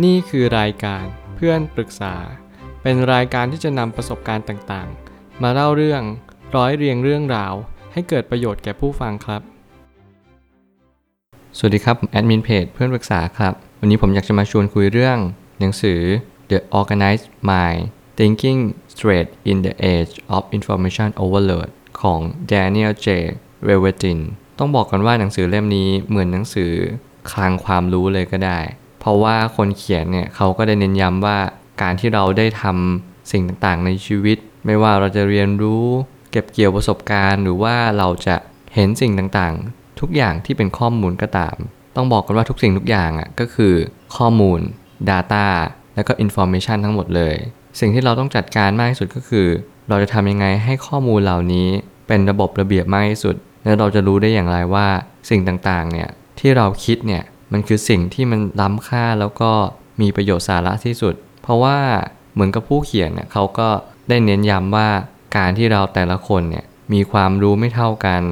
นี่คือรายการเพื่อนปรึกษา เป็นรายการที่จะนำประสบการณ์ต่างๆ มาเล่าเรื่องร้อยเรียงเรื่องราว ให้เกิดประโยชน์แก่ผู้ฟังครับ สวัสดีครับแอดมินเพจเพื่อนปรึกษาครับ วันนี้ผมอยากจะมาชวนคุยเรื่อง หนังสือ The Organized Mind Thinking Straight in the Age of Information Overload ของ Daniel J. r e v e t i n ต้องบอกกันว่าหนังสือเล่มนี้เหมือนหนังสือคลังความรู้เลยก็ได้ เพราะว่าคนเขียนเนี่ยเขาก็ได้เน้นย้ำว่าการที่เราได้ทำสิ่งต่างๆ ในชีวิต ไม่ว่าเราจะเรียนรู้ เก็บเกี่ยวประสบการณ์ หรือว่าเราจะเห็นสิ่งต่างๆ ทุกอย่างที่เป็นข้อมูลก็ตาม ต้องบอกกันว่าทุกสิ่งทุกอย่างอะก็คือข้อมูล Data แล้วก็ Information ทั้งหมดเลย สิ่งที่เราต้องจัดการมากที่สุดก็คือ เราจะทำยังไงให้ข้อมูลเหล่านี้เป็นระบบระเบียบมากที่สุด แล้วเราจะรู้ได้อย่างไรว่าสิ่งต่างๆเนี่ยที่เราคิดเนี่ย มันคือสิ่งที่มันล้ำค่าแล้วก็มีประโยชน์สาระที่สุด เพราะว่าเหมือนกับผู้เขียนเนี่ยเขาก็ได้เน้นย้ำว่าการที่เราแต่ละคนเนี่ยมีความรู้ไม่เท่ากัน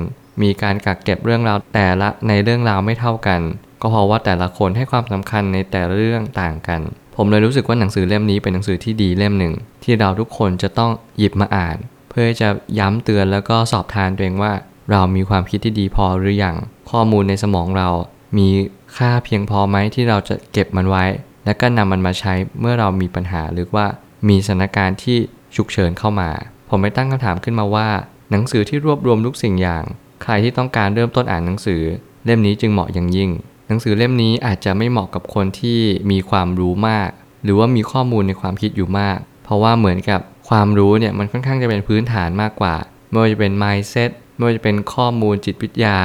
มีการกักเก็บเรื่องราวแต่ละในเรื่องราวไม่เท่ากัน ก็เพราะว่าแต่ละคนให้ความสำคัญในแต่ละเรื่องต่างกัน ผมเลยรู้สึกว่าหนังสือเล่มนี้เป็นหนังสือที่ดีเล่มหนึ่ง ที่เราทุกคนจะต้องหยิบมาอ่าน เพื่อจะย้ำเตือนแล้วก็สอบทานตัวเองว่า เรามีความคิดที่ดีพอหรือยังข้อมูลในสมองเรามี ค่าเพียงพอไหมที่เราจะเก็บมันไว้ แล้วก็นำมันมาใช้เมื่อเรามีปัญหาหรือว่ามีสถานการณ์ที่ฉุกเฉินเข้ามา ผมไม่ตั้งคำถามขึ้นมาว่า หนังสือที่รวบรวมทุกสิ่งอย่าง ใครที่ต้องการเริ่มต้นอ่านหนังสือ เล่มนี้จึงเหมาะอย่างยิ่ง หนังสือเล่มนี้อาจจะไม่เหมาะกับคนที่มีความรู้มาก หรือว่ามีข้อมูลในความคิดอยู่มาก เพราะว่าเหมือนกับความรู้เนี่ยมันค่อนข้างจะเป็นพื้นฐานมากกว่าไม่ว่าจะเป็น mindset ไม่ว่าจะเป็นข้อมูลจิตวิทยา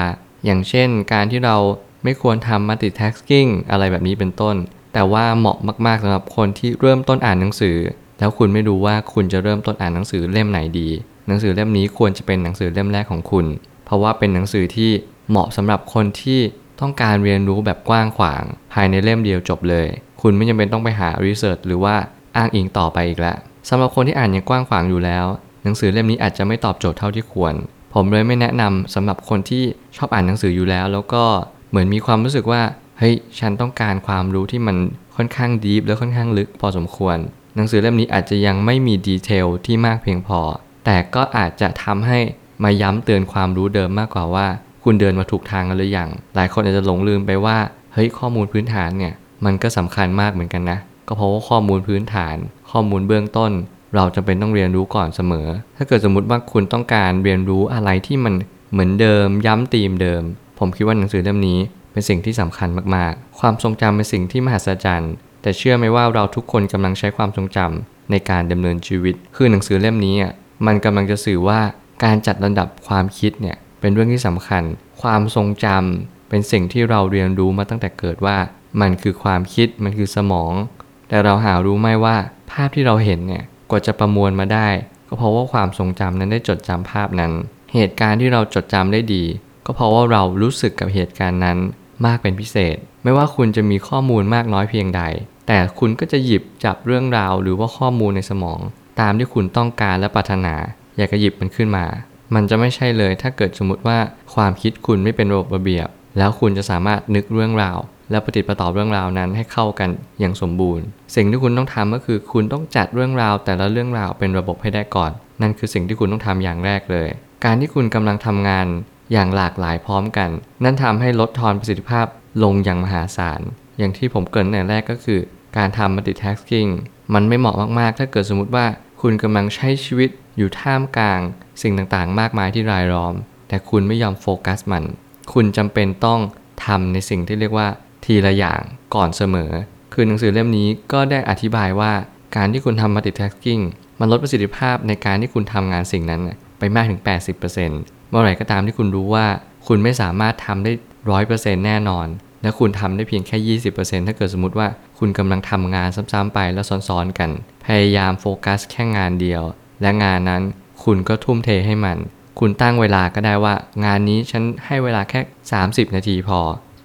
อย่างเช่น การที่เรา ไม่ควรทำ multitasking อะไรแบบนี้เป็นต้น แต่ว่าเหมาะมากๆสำหรับคนที่เริ่มต้นอ่านหนังสือ แล้วคุณไม่รู้ว่าคุณจะเริ่มต้นอ่านหนังสือเล่มไหนดี หนังสือเล่มนี้ควรจะเป็นหนังสือเล่มแรกของคุณ เพราะว่าเป็นหนังสือที่เหมาะสำหรับคนที่ต้องการเรียนรู้แบบกว้างขวาง ภายในเล่มเดียวจบเลย คุณไม่จำเป็นต้องไปหารีเสิร์ชหรือว่าอ้างอิงต่อไปอีกแล้วสำหรับคนที่อ่านอย่างกว้างขวางอยู่แล้ว หนังสือเล่มนี้อาจจะไม่ตอบโจทย์เท่าที่ควร ผมเลยไม่แนะนำสำหรับคนที่ชอบอ่านหนังสืออยู่แล้ว แล้วก็ เหมือนมีความรู้สึกว่าเฮ้ยฉันต้องการความรู้ที่มันค่อนข้างดีฟและค่อนข้างลึกพอสมควร หนังสือเล่มนี้อาจจะยังไม่มีดีเทลที่มากเพียงพอ แต่ก็อาจจะทำให้มาย้ำเตือนความรู้เดิมมากกว่าว่า คุณเดินมาถูกทางกันหรือยังหลายคนอาจจะหลงลืมไปว่าเฮ้ยข้อมูลพื้นฐานเนี่ยมันก็สำคัญมากเหมือนกันนะ ก็เพราะว่าข้อมูลพื้นฐาน ข้อมูลเบื้องต้น เราจำเป็นต้องเรียนรู้ก่อนเสมอ ถ้าเกิดสมมติว่าคุณต้องการเรียนรู้อะไรที่มันเหมือนเดิม ย้ำตีมเดิม ผมคิดว่าหนังสือเล่มนี้เป็นสิ่งที่สำคัญมากๆ ความทรงจำเป็นสิ่งที่มหัศจรรย์ แต่เชื่อไหมว่าเราทุกคนกำลังใช้ความทรงจำในการดำเนินชีวิต คือหนังสือเล่มนี้อะมันกำลังจะสื่อว่าการจัดลำดับความคิดเนี่ยเป็นเรื่องที่สำคัญ ความทรงจำเป็นสิ่งที่เราเรียนรู้มาตั้งแต่เกิดว่า มันคือความคิดมันคือสมอง แต่เราหารู้ไหมว่า ภาพที่เราเห็นเนี่ยกว่าจะประมวลมาได้ ก็เพราะว่าความทรงจำนั้นได้จดจำภาพนั้น เหตุการณ์ที่เราจดจำได้ดี ก็เพราะว่าเรารู้สึกกับเหตุการณ์นั้นมากเป็นพิเศษ ไม่ว่าคุณจะมีข้อมูลมากน้อยเพียงใด แต่คุณก็จะหยิบจับเรื่องราวหรือว่าข้อมูลในสมอง ตามที่คุณต้องการและปรารถนา อยากจะหยิบมันขึ้นมา มันจะไม่ใช่เลยถ้าเกิดสมมติว่าความคิดคุณไม่เป็นระบบระเบียบ แล้วคุณจะสามารถนึกเรื่องราว และปฏิติประต่อเรื่องราวนั้นให้เข้ากันอย่างสมบูรณ์ สิ่งที่คุณต้องทำก็คือคุณต้องจัดเรื่องราว แต่ละเรื่องราวเป็นระบบให้ได้ก่อน นั่นคือสิ่งที่คุณต้องทำอย่างแรกเลย การที่คุณกำลังทำงาน อย่างหลากหลายพร้อมกัน นั่นทำให้ลดทอนประสิทธิภาพลงอย่างมหาศาล อย่างที่ผมเกริ่นในแรกก็คือ การทำ multitasking มันไม่เหมาะมาก ๆ ถ้าเกิดสมมติว่าคุณกำลังใช้ชีวิตอยู่ท่ามกลาง สิ่งต่างๆ มากมายที่รายล้อม แต่คุณไม่ยอมโฟกัสมัน คุณจำเป็นต้องทำในสิ่งที่เรียกว่าทีละอย่างก่อนเสมอ คือหนังสือเล่มนี้ก็ได้อธิบายว่าการที่คุณทำ multitasking มันลดประสิทธิภาพในการที่คุณทำงานสิ่งนั้น ไปมากถึง 80%เมื่อไหร่ก็ตามที่คุณรู้ว่า คุณไม่สามารถทำได้ร้อยเปอร์เซ็นต์แน่นอน และคุณทำได้เพียงแค่20%ถ้าเกิดสมมติว่าคุณกำลังทำงานซ้ำๆไปแล้วซ้อนๆกัน พยายามโฟกัสแค่งานเดียว และงานนั้นคุณก็ทุ่มเทให้มัน คุณตั้งเวลาก็ได้ว่า งานนี้ฉันให้เวลาแค่ 30 นาทีพอ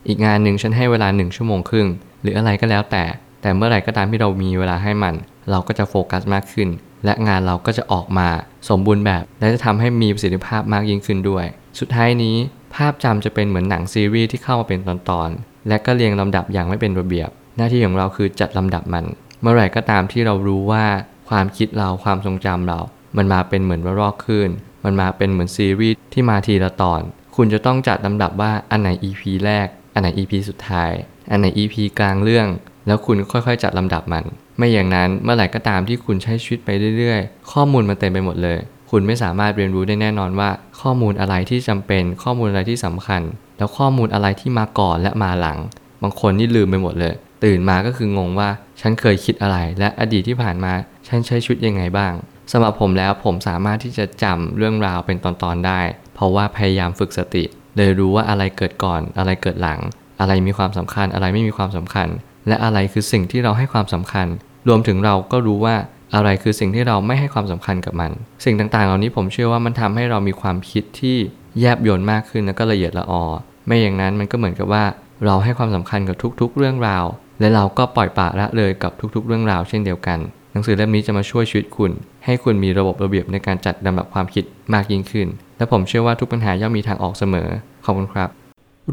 อีกงานหนึ่งฉันให้เวลา 1 ชั่วโมงครึ่ง หรืออะไรก็แล้วแต่ แต่เมื่อไหร่ก็ตามที่เรามีเวลาให้มัน เราก็จะโฟกัสมากขึ้น และงานเราก็จะออกมาสมบูรณ์แบบ และจะทำให้มีประสิทธิภาพมากยิ่งขึ้นด้วย สุดท้ายนี้ ภาพจำจะเป็นเหมือนหนังซีรีส์ที่เข้ามาเป็นตอนๆ และก็เรียงลำดับอย่างไม่เป็นระเบียบ หน้าที่ของเราคือจัดลำดับมัน เมื่อไหร่ก็ตามที่เรารู้ว่าความคิดเราความทรงจำเรา มันมาเป็นเหมือนระลอกคลื่นมันมาเป็นเหมือนซีรีส์ที่มาทีละตอน คุณจะต้องจัดลำดับว่าอันไหน EP แรก อันไหน EP สุดท้าย อันไหน EP กลางเรื่อง แล้วคุณค่อยๆ จัดลำดับมัน ไม่อย่างนั้นเมื่อไหร่ก็ตามที่คุณใช้ชีวิตไปเรื่อยๆ ข้อมูลมันเต็มไปหมดเลย คุณไม่สามารถเรียนรู้ได้แน่นอนว่า ข้อมูลอะไรที่จำเป็น ข้อมูลอะไรที่สำคัญ แล้วข้อมูลอะไรที่มาก่อนและมาหลัง บางคนนี่ลืมไปหมดเลย ตื่นมาก็คืองงว่า ฉันเคยคิดอะไร และอดีตที่ผ่านมา ฉันใช้ชีวิตยังไงบ้างสำหรับผมแล้วผมสามารถที่จะจำเรื่องราวเป็นตอนๆได้ เพราะว่าพยายามฝึกสติเลยรู้ว่าอะไรเกิดก่อนอะไรเกิดหลัง อะไรมีความสำคัญอะไรไม่มีความสำคัญ และอะไรคือสิ่งที่เราให้ความสำคัญ รวมถึงเราก็รู้ว่าอะไรคือสิ่งที่เราไม่ให้ความสำคัญกับมัน สิ่งต่างๆ เหล่านี้ผมเชื่อว่ามันทำให้เรามีความคิดที่แยบยลมากขึ้นแล้วก็ละเอียดละออ ไม่อย่างนั้นมันก็เหมือนกับว่า เราให้ความสำคัญกับทุกๆ เรื่องราว และเราก็ปล่อยปละละเลยกับทุกๆ เรื่องราวเช่นเดียวกัน หนังสือเล่มนี้จะมาช่วยชีวิตคุณ ให้คุณมีระบบระเบียบในการจัดลำดับความคิดมากยิ่งขึ้น และผมเชื่อว่าทุกปัญหาย่อมมีทางออกเสมอ ขอบคุณครับ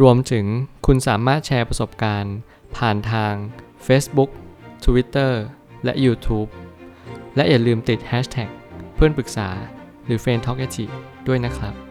รวมถึงคุณสามารถแชร์ประสบการณ์ ผ่านทาง Facebook Twitter และ YouTube และอย่าลืมติด Hashtag เพื่อนปรึกษาหรือ f r ร e n d t a l k ด้วยนะครับ